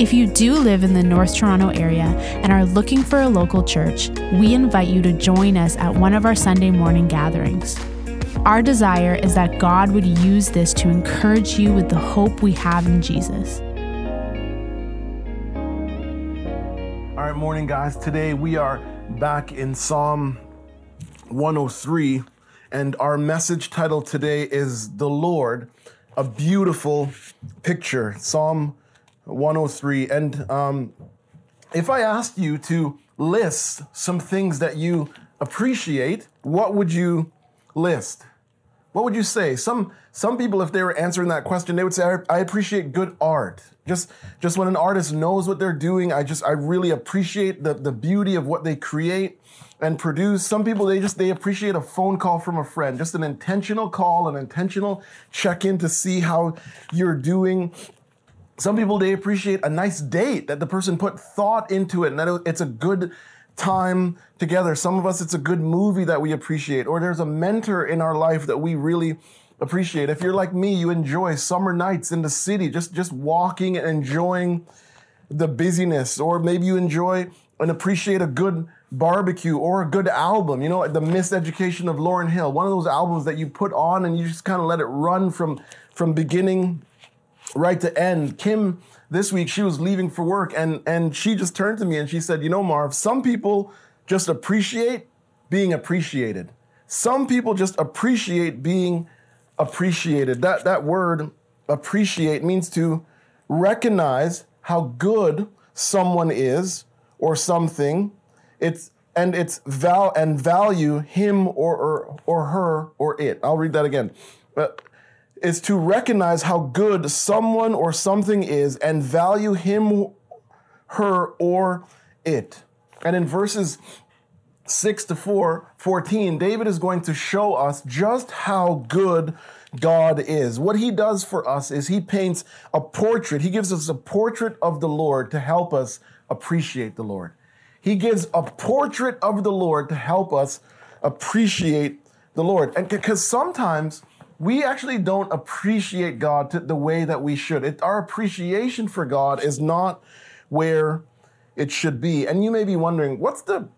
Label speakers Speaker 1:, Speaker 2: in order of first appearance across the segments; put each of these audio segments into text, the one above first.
Speaker 1: If you do live in the North Toronto area and are looking for a local church, we invite you to join us at one of our Sunday morning gatherings. Our desire is that God would use this to encourage you with the hope we have in Jesus.
Speaker 2: All right, morning, guys. Today we are back in Psalm 103, and our message title today is The Lord, a Beautiful Picture. Psalm 103. And um, if I asked you to list some things that you appreciate, what would you list? What would you say? Some some people, if they were answering that question, they would say, I, I appreciate good art. Just just when an artist knows what they're doing, I just I really appreciate the, the beauty of what they create and produce. Some people they just they appreciate a phone call from a friend, just an intentional call, an intentional check-in to see how you're doing. Some people they appreciate a nice date that the person put thought into it and that it's a good time together. Some of us it's a good movie that we appreciate or there's a mentor in our life that we really appreciate. If you're like me, you enjoy summer nights in the city, just just walking and enjoying the busyness or maybe you enjoy and appreciate a good barbecue or a good album. You know, the Miseducation of Lauryn Hill, one of those albums that you put on and you just kind of let it run from from beginning right to end. Kim this week she was leaving for work and and she just turned to me and she said, "You know, Marv, some people just appreciate being appreciated. Some people just appreciate being appreciated. That that word appreciate means to recognize how good someone is or something. It's and it's val and value him or or, or her or it. I'll read that again. But is to recognize how good someone or something is and value him, her, or it. And in verses 6 to 4, 14, David is going to show us just how good God is. What he does for us is he paints a portrait. He gives us a portrait of the Lord to help us appreciate the Lord. He gives a portrait of the Lord to help us appreciate the Lord. And because sometimes we actually don't appreciate God the way that we should. It, our appreciation for God is not where it should be. And you may be wondering, what's the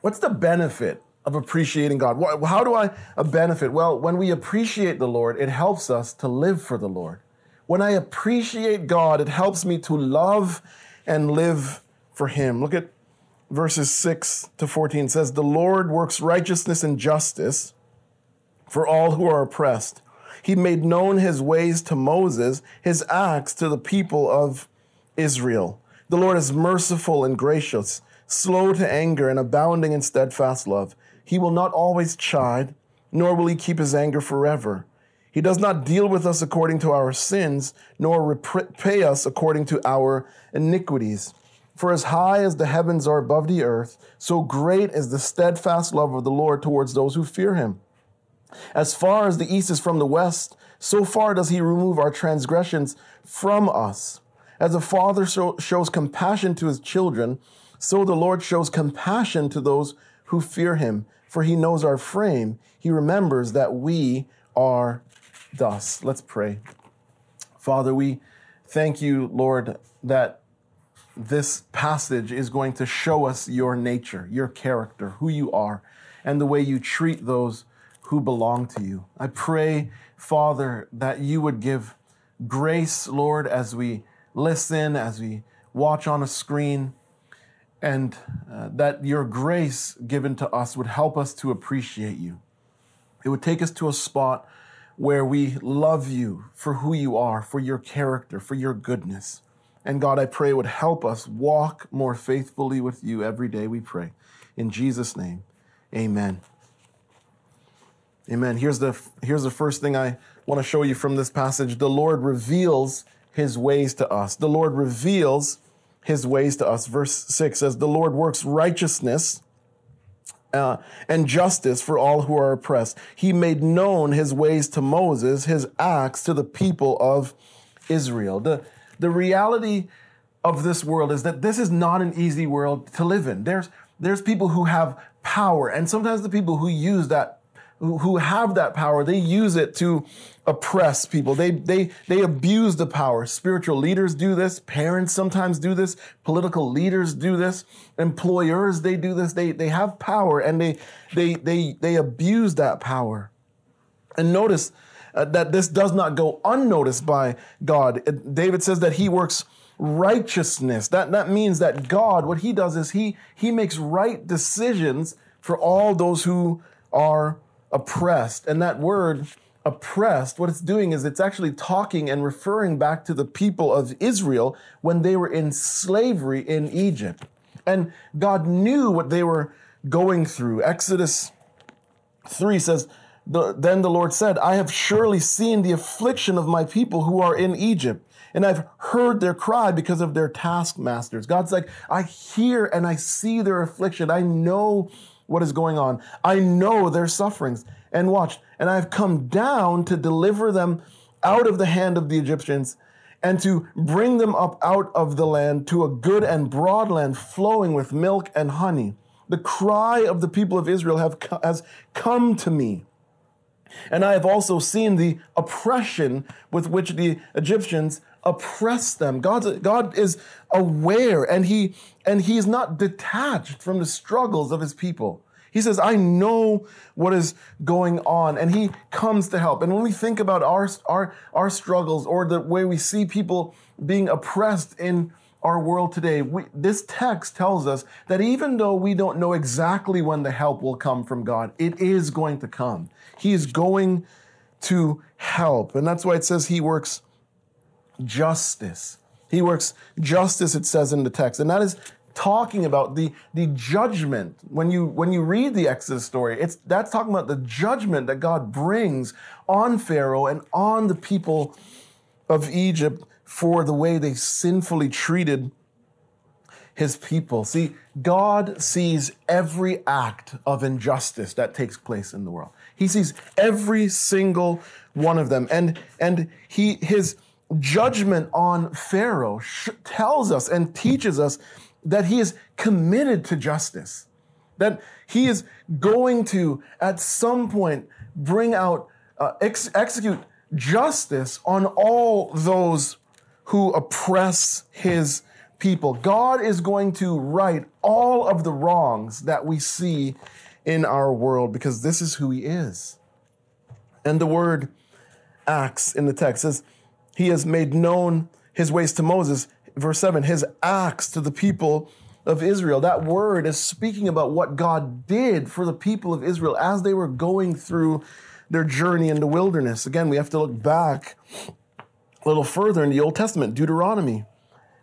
Speaker 2: what's the benefit of appreciating God? How do I a benefit? Well, when we appreciate the Lord, it helps us to live for the Lord. When I appreciate God, it helps me to love and live for Him. Look at verses 6 to 14 it says, The Lord works righteousness and justice for all who are oppressed. He made known his ways to Moses, his acts to the people of Israel. The Lord is merciful and gracious, slow to anger and abounding in steadfast love. He will not always chide, nor will he keep his anger forever. He does not deal with us according to our sins, nor repay us according to our iniquities. For as high as the heavens are above the earth, so great is the steadfast love of the Lord towards those who fear him. As far as the east is from the west, so far does he remove our transgressions from us. As a father shows compassion to his children, so the Lord shows compassion to those who fear him. For he knows our frame. He remembers that we are dust. Let's pray. Father, we thank you, Lord, that this passage is going to show us your nature, your character, who you are, and the way you treat those who belong to you. I pray, Father, that you would give grace, Lord, as we listen, as we watch on a screen, and uh, that your grace given to us would help us to appreciate you. It would take us to a spot where we love you for who you are, for your character, for your goodness. And God, I pray would help us walk more faithfully with you every day, we pray. In Jesus' name, amen. Amen. Here's the, here's the first thing I want to show you from this passage. The Lord reveals his ways to us. The Lord reveals his ways to us. Verse 6 says, The Lord works righteousness uh, and justice for all who are oppressed. He made known his ways to Moses, his acts to the people of Israel. The, the reality of this world is that this is not an easy world to live in. There's, there's people who have power, and sometimes the people who use that who have that power, they use it to oppress people. They, they, they abuse the power. Spiritual leaders do this. Parents sometimes do this. Political leaders do this. Employers, they do this. They, they have power and they, they, they, they abuse that power. And notice uh, that this does not go unnoticed by God. David says that he works righteousness. That, that means that God, what he does is he, he makes right decisions for all those who are oppressed. And that word, oppressed, what it's doing is it's actually talking and referring back to the people of Israel when they were in slavery in Egypt. And God knew what they were going through. Exodus 3 says, Then the Lord said, I have surely seen the affliction of my people who are in Egypt, and I've heard their cry because of their taskmasters. God's like, I hear and I see their affliction. I know what is going on. I know their sufferings. And watch, and I've come down to deliver them out of the hand of the Egyptians and to bring them up out of the land to a good and broad land flowing with milk and honey. The cry of the people of Israel have, has come to me. And I have also seen the oppression with which the Egyptians oppress them. God's, God is aware and he, and he is not detached from the struggles of his people. He says, I know what is going on, and he comes to help. And when we think about our, our, our struggles or the way we see people being oppressed in our world today, we, this text tells us that even though we don't know exactly when the help will come from God, it is going to come. He is going to help. And that's why it says he works justice. He works justice, it says in the text. And that is talking about the, the judgment. When you, when you read the Exodus story, it's, that's talking about the judgment that God brings on Pharaoh and on the people of Egypt for the way they sinfully treated his people. See, God sees every act of injustice that takes place in the world. He sees every single one of them. And, and he, his, judgment on Pharaoh tells us and teaches us that he is committed to justice, that he is going to, at some point, bring out, uh, ex- execute justice on all those who oppress his people. God is going to right all of the wrongs that we see in our world because this is who he is. And the word acts in the text says, he has made known his ways to Moses. Verse 7 his acts to the people of Israel. That word is speaking about what God did for the people of Israel as they were going through their journey in the wilderness. Again, we have to look back a little further in the Old Testament, Deuteronomy.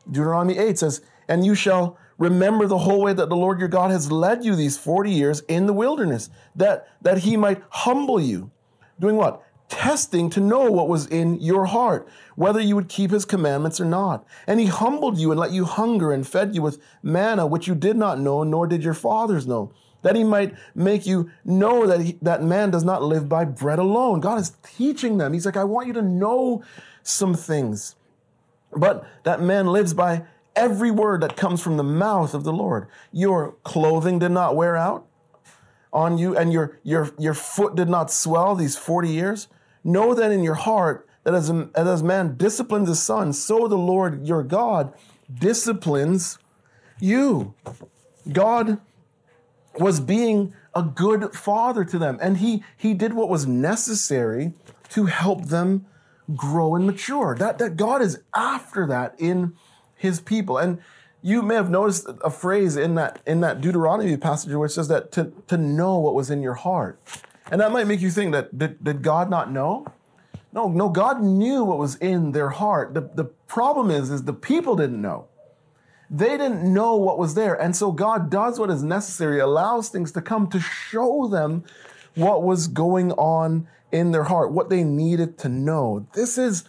Speaker 2: Deuteronomy 8 says, And you shall remember the whole way that the Lord your God has led you these 40 years in the wilderness, that, that he might humble you. Doing what? Testing to know what was in your heart, whether you would keep his commandments or not. And he humbled you and let you hunger and fed you with manna, which you did not know, nor did your fathers know, that he might make you know that, he, that man does not live by bread alone. God is teaching them. He's like, I want you to know some things, but that man lives by every word that comes from the mouth of the Lord. Your clothing did not wear out on you, and your, your, your foot did not swell these 40 years. Know then in your heart that as, a, as man disciplines his son, so the Lord your God disciplines you. God was being a good father to them, and he, he did what was necessary to help them grow and mature. That, that God is after that in his people. And you may have noticed a phrase in that in that Deuteronomy passage where it says that to, to know what was in your heart. And that might make you think that did, did God not know? No, no, God knew what was in their heart. The, the problem is, is the people didn't know. They didn't know what was there. And so God does what is necessary, allows things to come to show them what was going on in their heart, what they needed to know. This is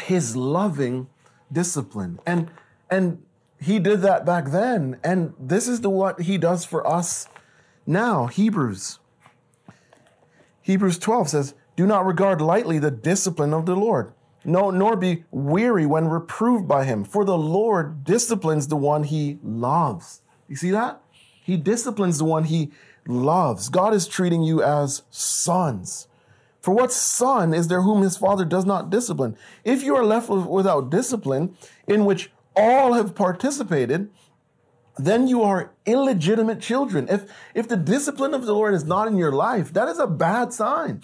Speaker 2: his loving discipline. And and he did that back then. And this is the what he does for us Now, Hebrews. Hebrews 12 says, Do not regard lightly the discipline of the Lord, no, nor be weary when reproved by him, for the Lord disciplines the one he loves. You see that? He disciplines the one he loves. God is treating you as sons. For what son is there whom his father does not discipline? If you are left without discipline, in which all have participated, then you are illegitimate children. If, if the discipline of the Lord is not in your life, that is a bad sign.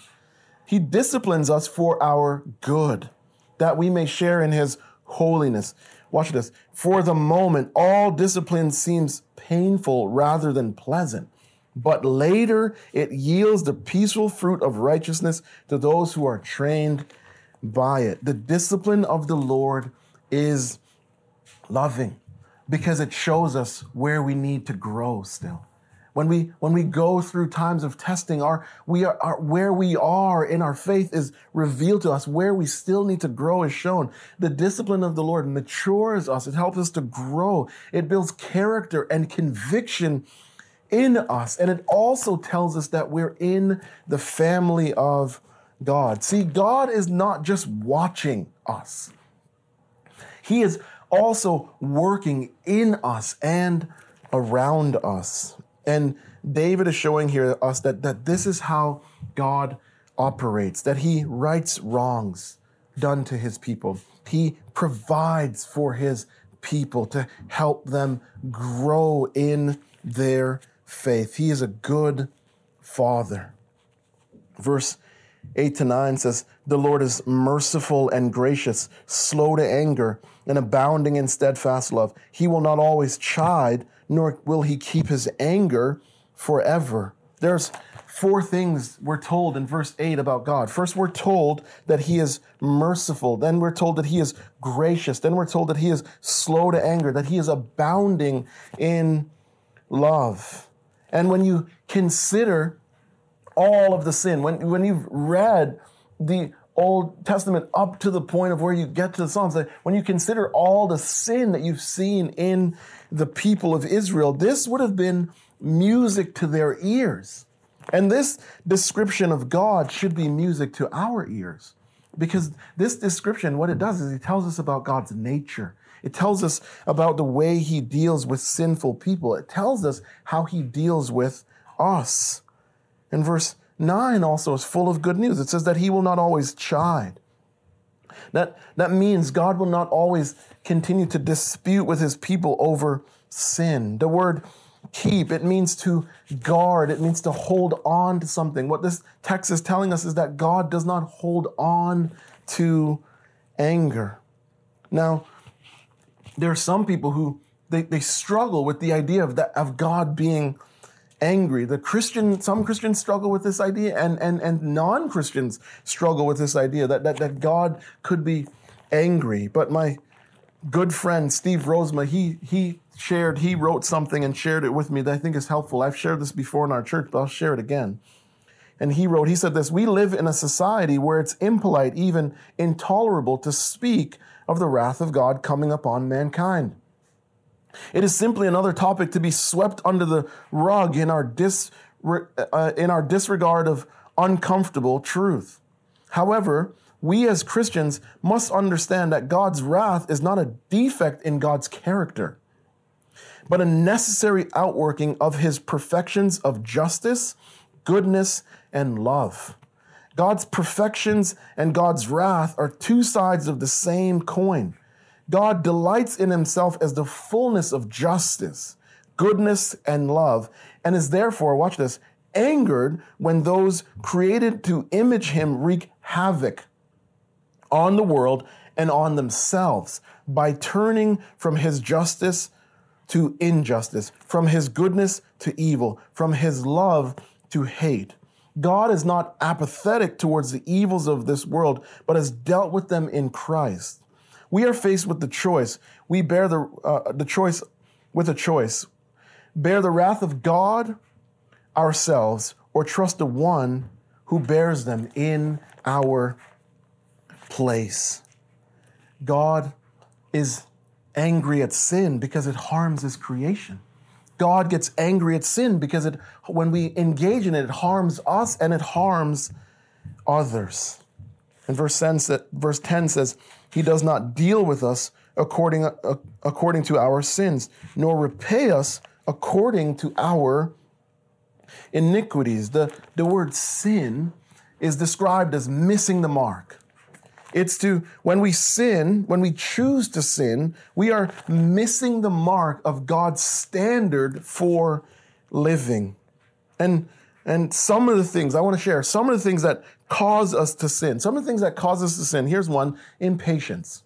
Speaker 2: He disciplines us for our good, that we may share in his holiness. Watch this. For the moment, all discipline seems painful rather than pleasant, but later it yields the peaceful fruit of righteousness to those who are trained by it. The discipline of the Lord is loving because it shows us where we need to grow still. When we, when we go through times of testing, our, we are, our, where we are in our faith is revealed to us. Where we still need to grow is shown. The discipline of the Lord matures us. It helps us to grow. It builds character and conviction in us. And it also tells us that we're in the family of God. See, God is not just watching us. He is also working in us and around us. And David is showing here us that, that this is how God operates, that he rights wrongs done to his people. He provides for his people to help them grow in their faith. He is a good father. Verse 8 to 9 says, The Lord is merciful and gracious, slow to anger, and abounding in steadfast love. He will not always chide, nor will he keep his anger forever. There's four things we're told in verse 8 about God. First, we're told that he is merciful. Then we're told that he is gracious. Then we're told that he is slow to anger, that he is abounding in love. And when you consider all of the sin. When, when you've read the Old Testament up to the point of where you get to the Psalms, when you consider all the sin that you've seen in the people of Israel, this would have been music to their ears. And this description of God should be music to our ears. Because this description, what it does is it tells us about God's nature. It tells us about the way he deals with sinful people. It tells us how he deals with us. In verse 9 also is full of good news. It says that he will not always chide. That, that means God will not always continue to dispute with his people over sin. The word keep, it means to guard, it means to hold on to something. What this text is telling us is that God does not hold on to anger. Now, there are some people who they, they struggle with the idea of that of God being angry. The Christian, some Christians struggle with this idea, and, and, and non Christians struggle with this idea that, that, that God could be angry. But my good friend Steve Rosema, he, he shared, he wrote something and shared it with me that I think is helpful. I've shared this before in our church, but I'll share it again. And he wrote, he said this We live in a society where it's impolite, even intolerable, to speak of the wrath of God coming upon mankind. It is simply another topic to be swept under the rug in our, dis, uh, in our disregard of uncomfortable truth. However, we as Christians must understand that God's wrath is not a defect in God's character, but a necessary outworking of his perfections of justice, goodness, and love. God's perfections and God's wrath are two sides of the same coin. God delights in himself as the fullness of justice, goodness, and love, and is therefore, watch this, angered when those created to image him wreak havoc on the world and on themselves by turning from his justice to injustice, from his goodness to evil, from his love to hate. God is not apathetic towards the evils of this world, but has dealt with them in Christ. We are faced with the choice. We bear the, uh, the choice with a choice. Bear the wrath of God ourselves or trust the one who bears them in our place. God is angry at sin because it harms his creation. God gets angry at sin because it, when we engage in it, it harms us and it harms others. And verse 10, verse 10 says, He does not deal with us according, uh, according to our sins, nor repay us according to our iniquities. The, the word sin is described as missing the mark. It's to, when we sin, when we choose to sin, we are missing the mark of God's standard for living. And, and some of the things I want to share, some of the things that cause us to sin, some of the things that cause us to sin, here's one impatience.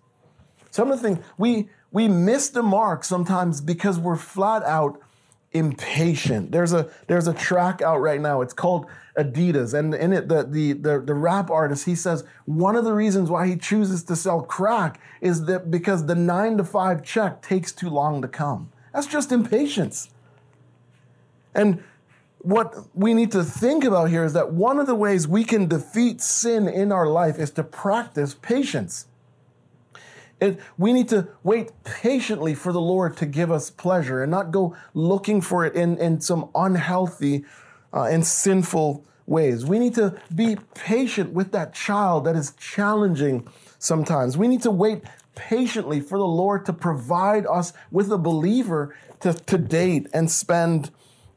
Speaker 2: Some of the things we, we miss the mark sometimes because we're flat out impatient. There's a there's a track out right now. It's called Adidas, and in it the the the, the rap artist he says one of the reasons why he chooses to sell crack is that because the nine to five check takes too long to come. That's just impatience. And what we need to think about here is that one of the ways we can defeat sin in our life is to practice patience. It, we need to wait patiently for the Lord to give us pleasure and not go looking for it in, in some unhealthy uh, and sinful ways. We need to be patient with that child that is challenging sometimes. We need to wait patiently for the Lord to provide us with a believer to, to date and spend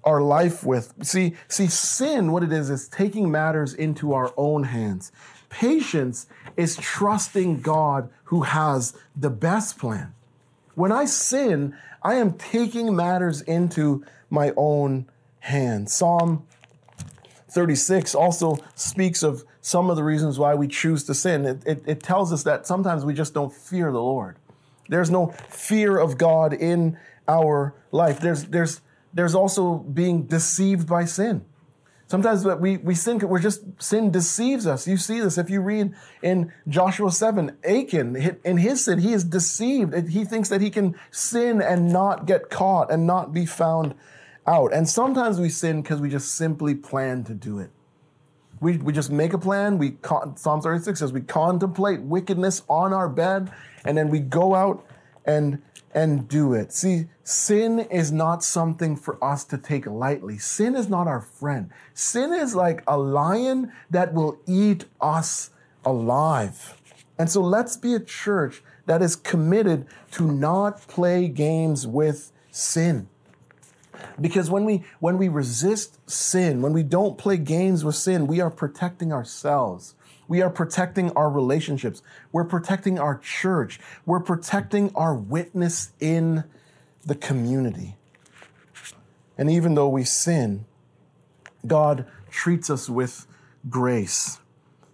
Speaker 2: our life with. See, see, sin, what it is, is taking matters into our own hands. Patience is trusting God who has the best plan. When I sin, I am taking matters into my own hands. Psalm 36 also speaks of some of the reasons why we choose to sin. It, it, it, tells us that sometimes we just don't fear the Lord. There's no fear of God in our life. There's, there's, there's also being deceived by sin. Sometimes we, we sin, we're just, sin deceives us. You see this if you read in Joshua 7, Achan, in his sin, he is deceived. He thinks that he can sin and not get caught and not be found out. And sometimes we sin because we just simply plan to do it. We, we just make a plan. We Psalm 36 says we contemplate wickedness on our bed, and then we go out and and do it. See, sin is not something for us to take lightly. Sin is not our friend. Sin is like a lion that will eat us alive. And so let's be a church that is committed to not play games with sin. Because when we when we resist sin, when we don't play games with sin, we are protecting ourselves. We are protecting our relationships. We're protecting our church. We're protecting our witness in the community. And even though we sin, God treats us with grace.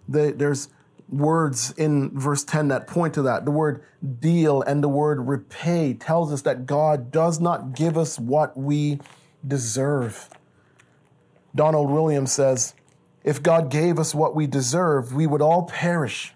Speaker 2: There's words in verse 10 that point to that. The word deal and the word repay tells us that God does not give us what we deserve. Donald Williams says, if God gave us what we deserved, we would all perish.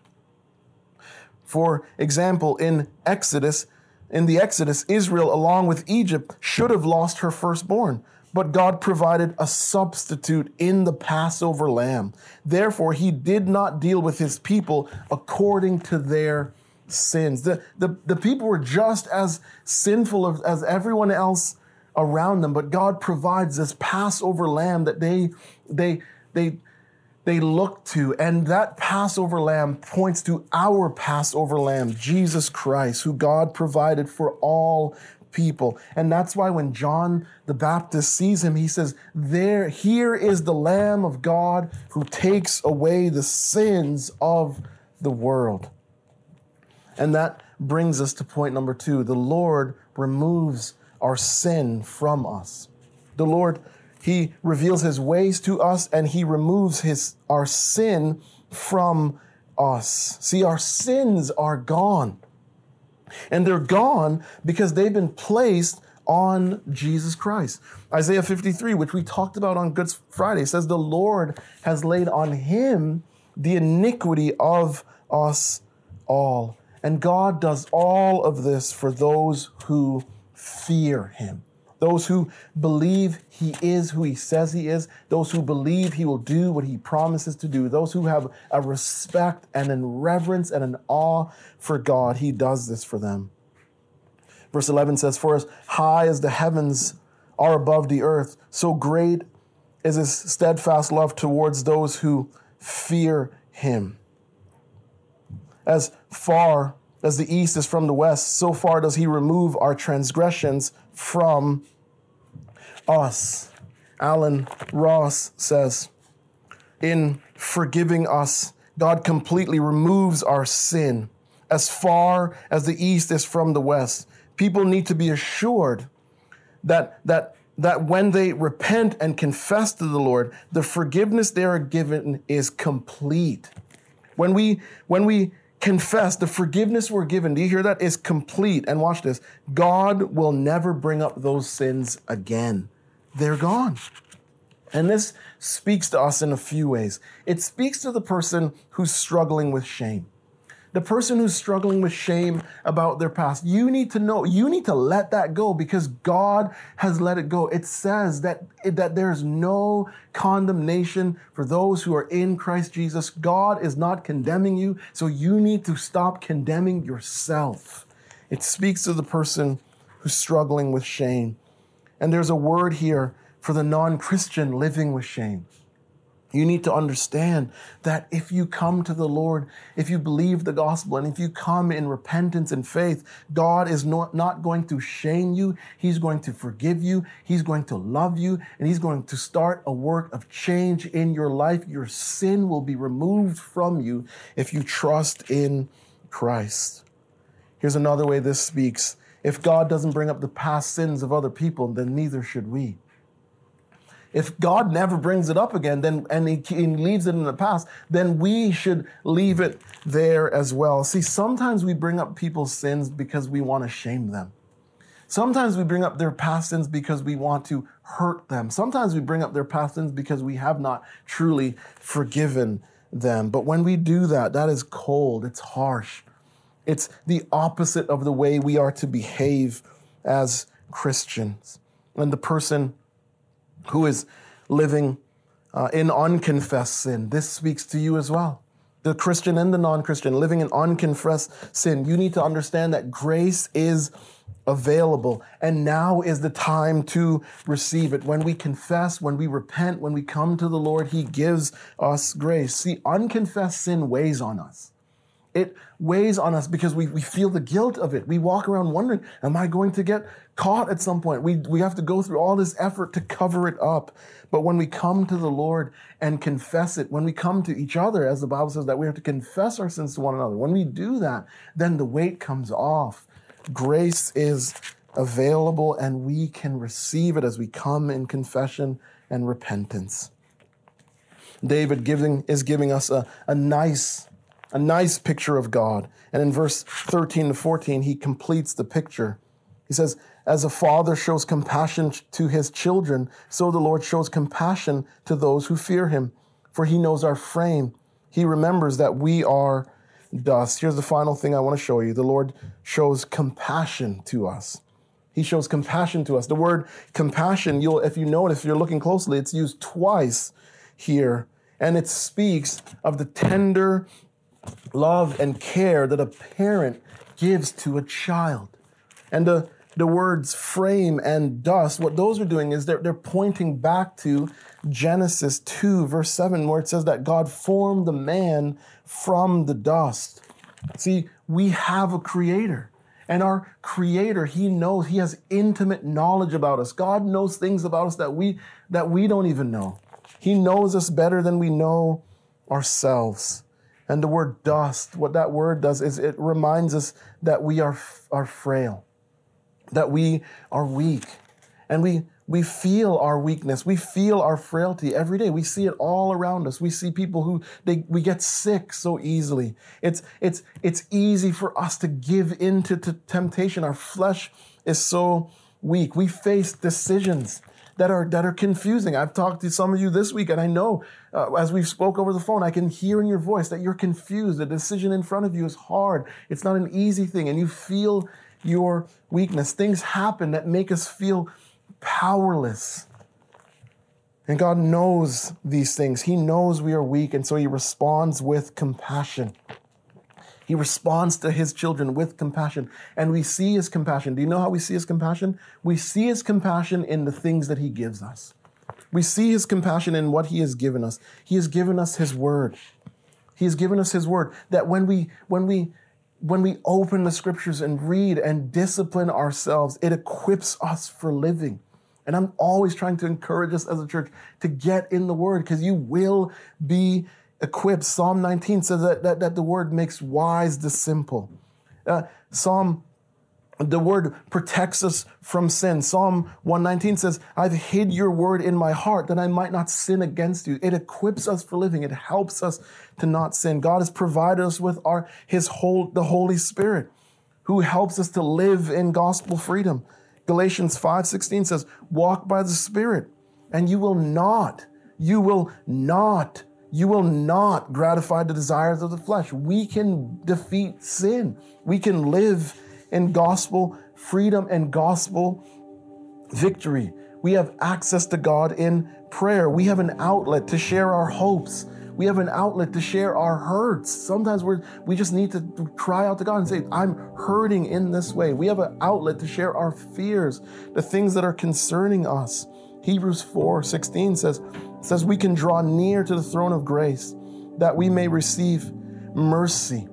Speaker 2: For example, in Exodus, in the Exodus, Israel, along with Egypt, should have lost her firstborn. But God provided a substitute in the Passover lamb. Therefore, he did not deal with his people according to their sins. The, the, the people were just as sinful as everyone else around them, but God provides this Passover lamb that they, they, they, they look to. And that Passover lamb points to our Passover lamb, Jesus Christ, who God provided for all people. And that's why when John the Baptist sees him, he says, There, here is the Lamb of God who takes away the sins of the world. And that brings us to point number two. The Lord removes our sin from us. The Lord he reveals his ways to us and he removes his, our sin from us. See, our sins are gone. And they're gone because they've been placed on Jesus Christ. Isaiah 53, which we talked about on Good Friday, says the Lord has laid on him the iniquity of us all. And God does all of this for those who fear him. Those who believe he is who he says he is, those who believe he will do what he promises to do, those who have a respect and a reverence and an awe for God, he does this for them. Verse 11 says, For as high as the heavens are above the earth, so great is his steadfast love towards those who fear him. As far as the east is from the west, so far does he remove our transgressions from us. Allen Ross says, in forgiving us, God completely removes our sin as far as the east is from the west. People need to be assured that, that, that when they repent and confess to the Lord, the forgiveness they are given is complete. When we, when we confess the forgiveness we're given, do you hear that? Is complete. And watch this God will never bring up those sins again, they're gone. And this speaks to us in a few ways. It speaks to the person who's struggling with shame the person who's struggling with shame about their past, you need to know, you need to let that go because God has let it go. It says that, that there's no condemnation for those who are in Christ Jesus. God is not condemning you, so you need to stop condemning yourself. It speaks to the person who's struggling with shame. And there's a word here for the non Christian living with shame. You need to understand that if you come to the Lord, if you believe the gospel, and if you come in repentance and faith, God is not, not going to shame you. He's going to forgive you. He's going to love you, and He's going to start a work of change in your life. Your sin will be removed from you if you trust in Christ. Here's another way this speaks. If God doesn't bring up the past sins of other people, then neither should we if God never brings it up again, then and he, he, leaves it in the past, then we should leave it there as well. See, sometimes we bring up people's sins because we want to shame them. Sometimes we bring up their past sins because we want to hurt them. Sometimes we bring up their past sins because we have not truly forgiven them. But when we do that, that is cold, it's harsh. It's the opposite of the way we are to behave as Christians. And the person who is living uh, in unconfessed sin. This speaks to you as well. The Christian and the non Christian living in unconfessed sin. You need to understand that grace is available. And now is the time to receive it. When we confess, when we repent, when we come to the Lord, He gives us grace. See, unconfessed sin weighs on us it weighs on us because we, we feel the guilt of it. We walk around wondering, am I going to get caught at some point? We, we have to go through all this effort to cover it up. But when we come to the Lord and confess it, when we come to each other, as the Bible says that we have to confess our sins to one another, when we do that, then the weight comes off. Grace is available and we can receive it as we come in confession and repentance. David giving, is giving us a, a nice a nice picture of God. And in verse 13 to 14, he completes the picture. He says, As a father shows compassion to his children, so the Lord shows compassion to those who fear him, for he knows our frame. He remembers that we are dust. Here's the final thing I want to show you the Lord shows compassion to us. He shows compassion to us. The word compassion, you'll, if you notice, if you're looking closely, it's used twice here, and it speaks of the tender love and care that a parent gives to a child. And the, the words frame and dust, what those are doing is they're, they're pointing back to Genesis 2, verse 7, where it says that God formed the man from the dust. See, we have a creator. And our creator, he knows, he has intimate knowledge about us. God knows things about us that we that we don't even know. He knows us better than we know ourselves. And the word dust, what that word does is it reminds us that we are, are frail, that we are weak. And we, we feel our weakness. We feel our frailty every day. We see it all around us. We see people who they, we get sick so easily. It's, it's, it's easy for us to give into to temptation. Our flesh is so weak. We face decisions that are that are confusing. I've talked to some of you this week, and I know uh, as we've spoke over the phone, I can hear in your voice that you're confused. The decision in front of you is hard. It's not an easy thing, and you feel your weakness. Things happen that make us feel powerless. And God knows these things. He knows we are weak, and so He responds with compassion. He responds to his children with compassion. And we see his compassion. Do you know how we see his compassion? We see his compassion in the things that he gives us. We see his compassion in what he has given us. He has given us his word. He has given us his word that when we when we when we open the scriptures and read and discipline ourselves, it equips us for living. And I'm always trying to encourage us as a church to get in the word because you will be equipped. Psalm 19 says that, that, that the word makes wise the simple. Uh, Psalm the word protects us from sin. Psalm 119 says, I've hid your word in my heart that I might not sin against you. It equips us for living. It helps us to not sin. God has provided us with our his whole the Holy Spirit who helps us to live in gospel freedom. Galatians 5:16 says, "Walk by the Spirit, and you will not, you will not, you will not gratify the desires of the flesh." We can defeat sin. We can live in gospel freedom and gospel victory. We have access to God in prayer. We have an outlet to share our hopes. We have an outlet to share our hurts. Sometimes we we just need to cry out to God and say, I'm hurting in this way. We have an outlet to share our fears, the things that are concerning us. Hebrews 4 16 says, says, We can draw near to the throne of grace that we may receive mercy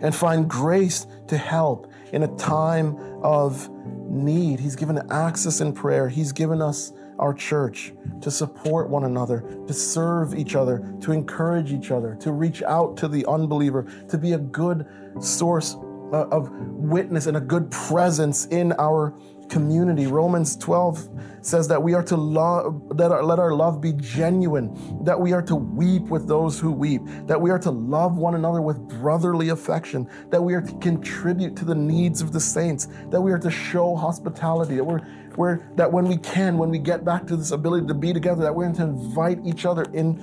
Speaker 2: and find grace to help in a time of need. He's given access in prayer. He's given us our church to support one another, to serve each other, to encourage each other, to reach out to the unbeliever, to be a good source uh, of witness and a good presence in our community. Romans 12 says that we are to love, that our, let our love be genuine, that we are to weep with those who weep, that we are to love one another with brotherly affection, that we are to contribute to the needs of the saints, that we are to show hospitality, that we're, we're that when we can, when we get back to this ability to be together, that we're to invite each other in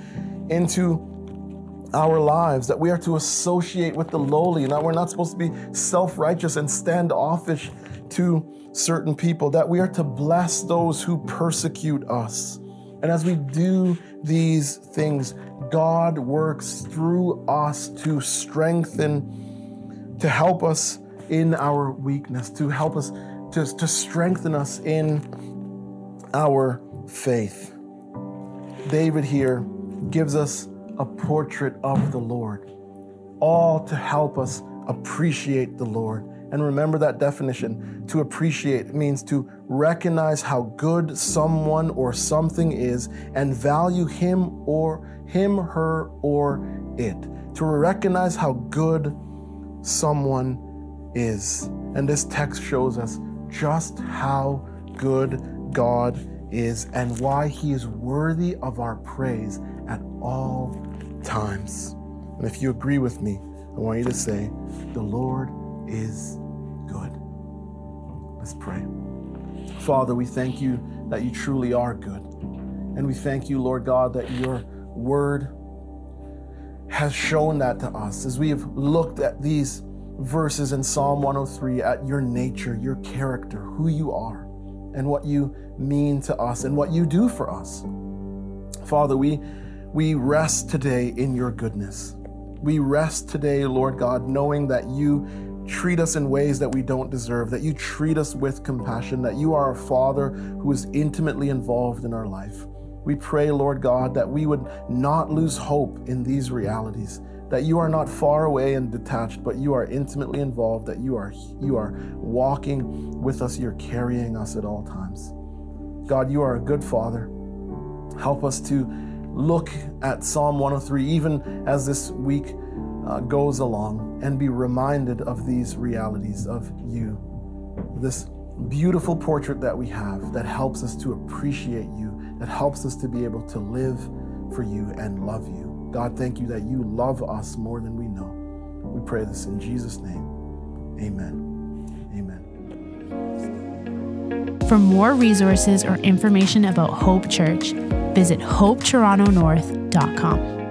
Speaker 2: into our lives, that we are to associate with the lowly, and that we're not supposed to be self righteous and standoffish to certain people, that we are to bless those who persecute us. And as we do these things, God works through us to strengthen, to help us in our weakness, to help us, to, to strengthen us in our faith. David here gives us a portrait of the Lord, all to help us appreciate the Lord and remember that definition. To appreciate means to recognize how good someone or something is and value him or him, her, or it. To recognize how good someone is. And this text shows us just how good God is and why he is worthy of our praise at all times. And if you agree with me, I want you to say, The Lord is Let's pray. Father, we thank you that you truly are good. And we thank you, Lord God, that your word has shown that to us as we have looked at these verses in Psalm 103 at your nature, your character, who you are, and what you mean to us and what you do for us. Father, we, we rest today in your goodness. We rest today, Lord God, knowing that you treat us in ways that we don't deserve, that you treat us with compassion, that you are a Father who is intimately involved in our life. We pray, Lord God, that we would not lose hope in these realities, that you are not far away and detached, but you are intimately involved, that you are you are walking with us, you're carrying us at all times. God, you are a good Father. Help us to look at Psalm 103 even as this week uh, goes along and be reminded of these realities of you. This beautiful portrait that we have that helps us to appreciate you, that helps us to be able to live for you and love you. God, thank you that you love us more than we know. We pray this in Jesus' name. Amen. Amen.
Speaker 1: For more resources or information about Hope Church, visit hopetorontonorth.com.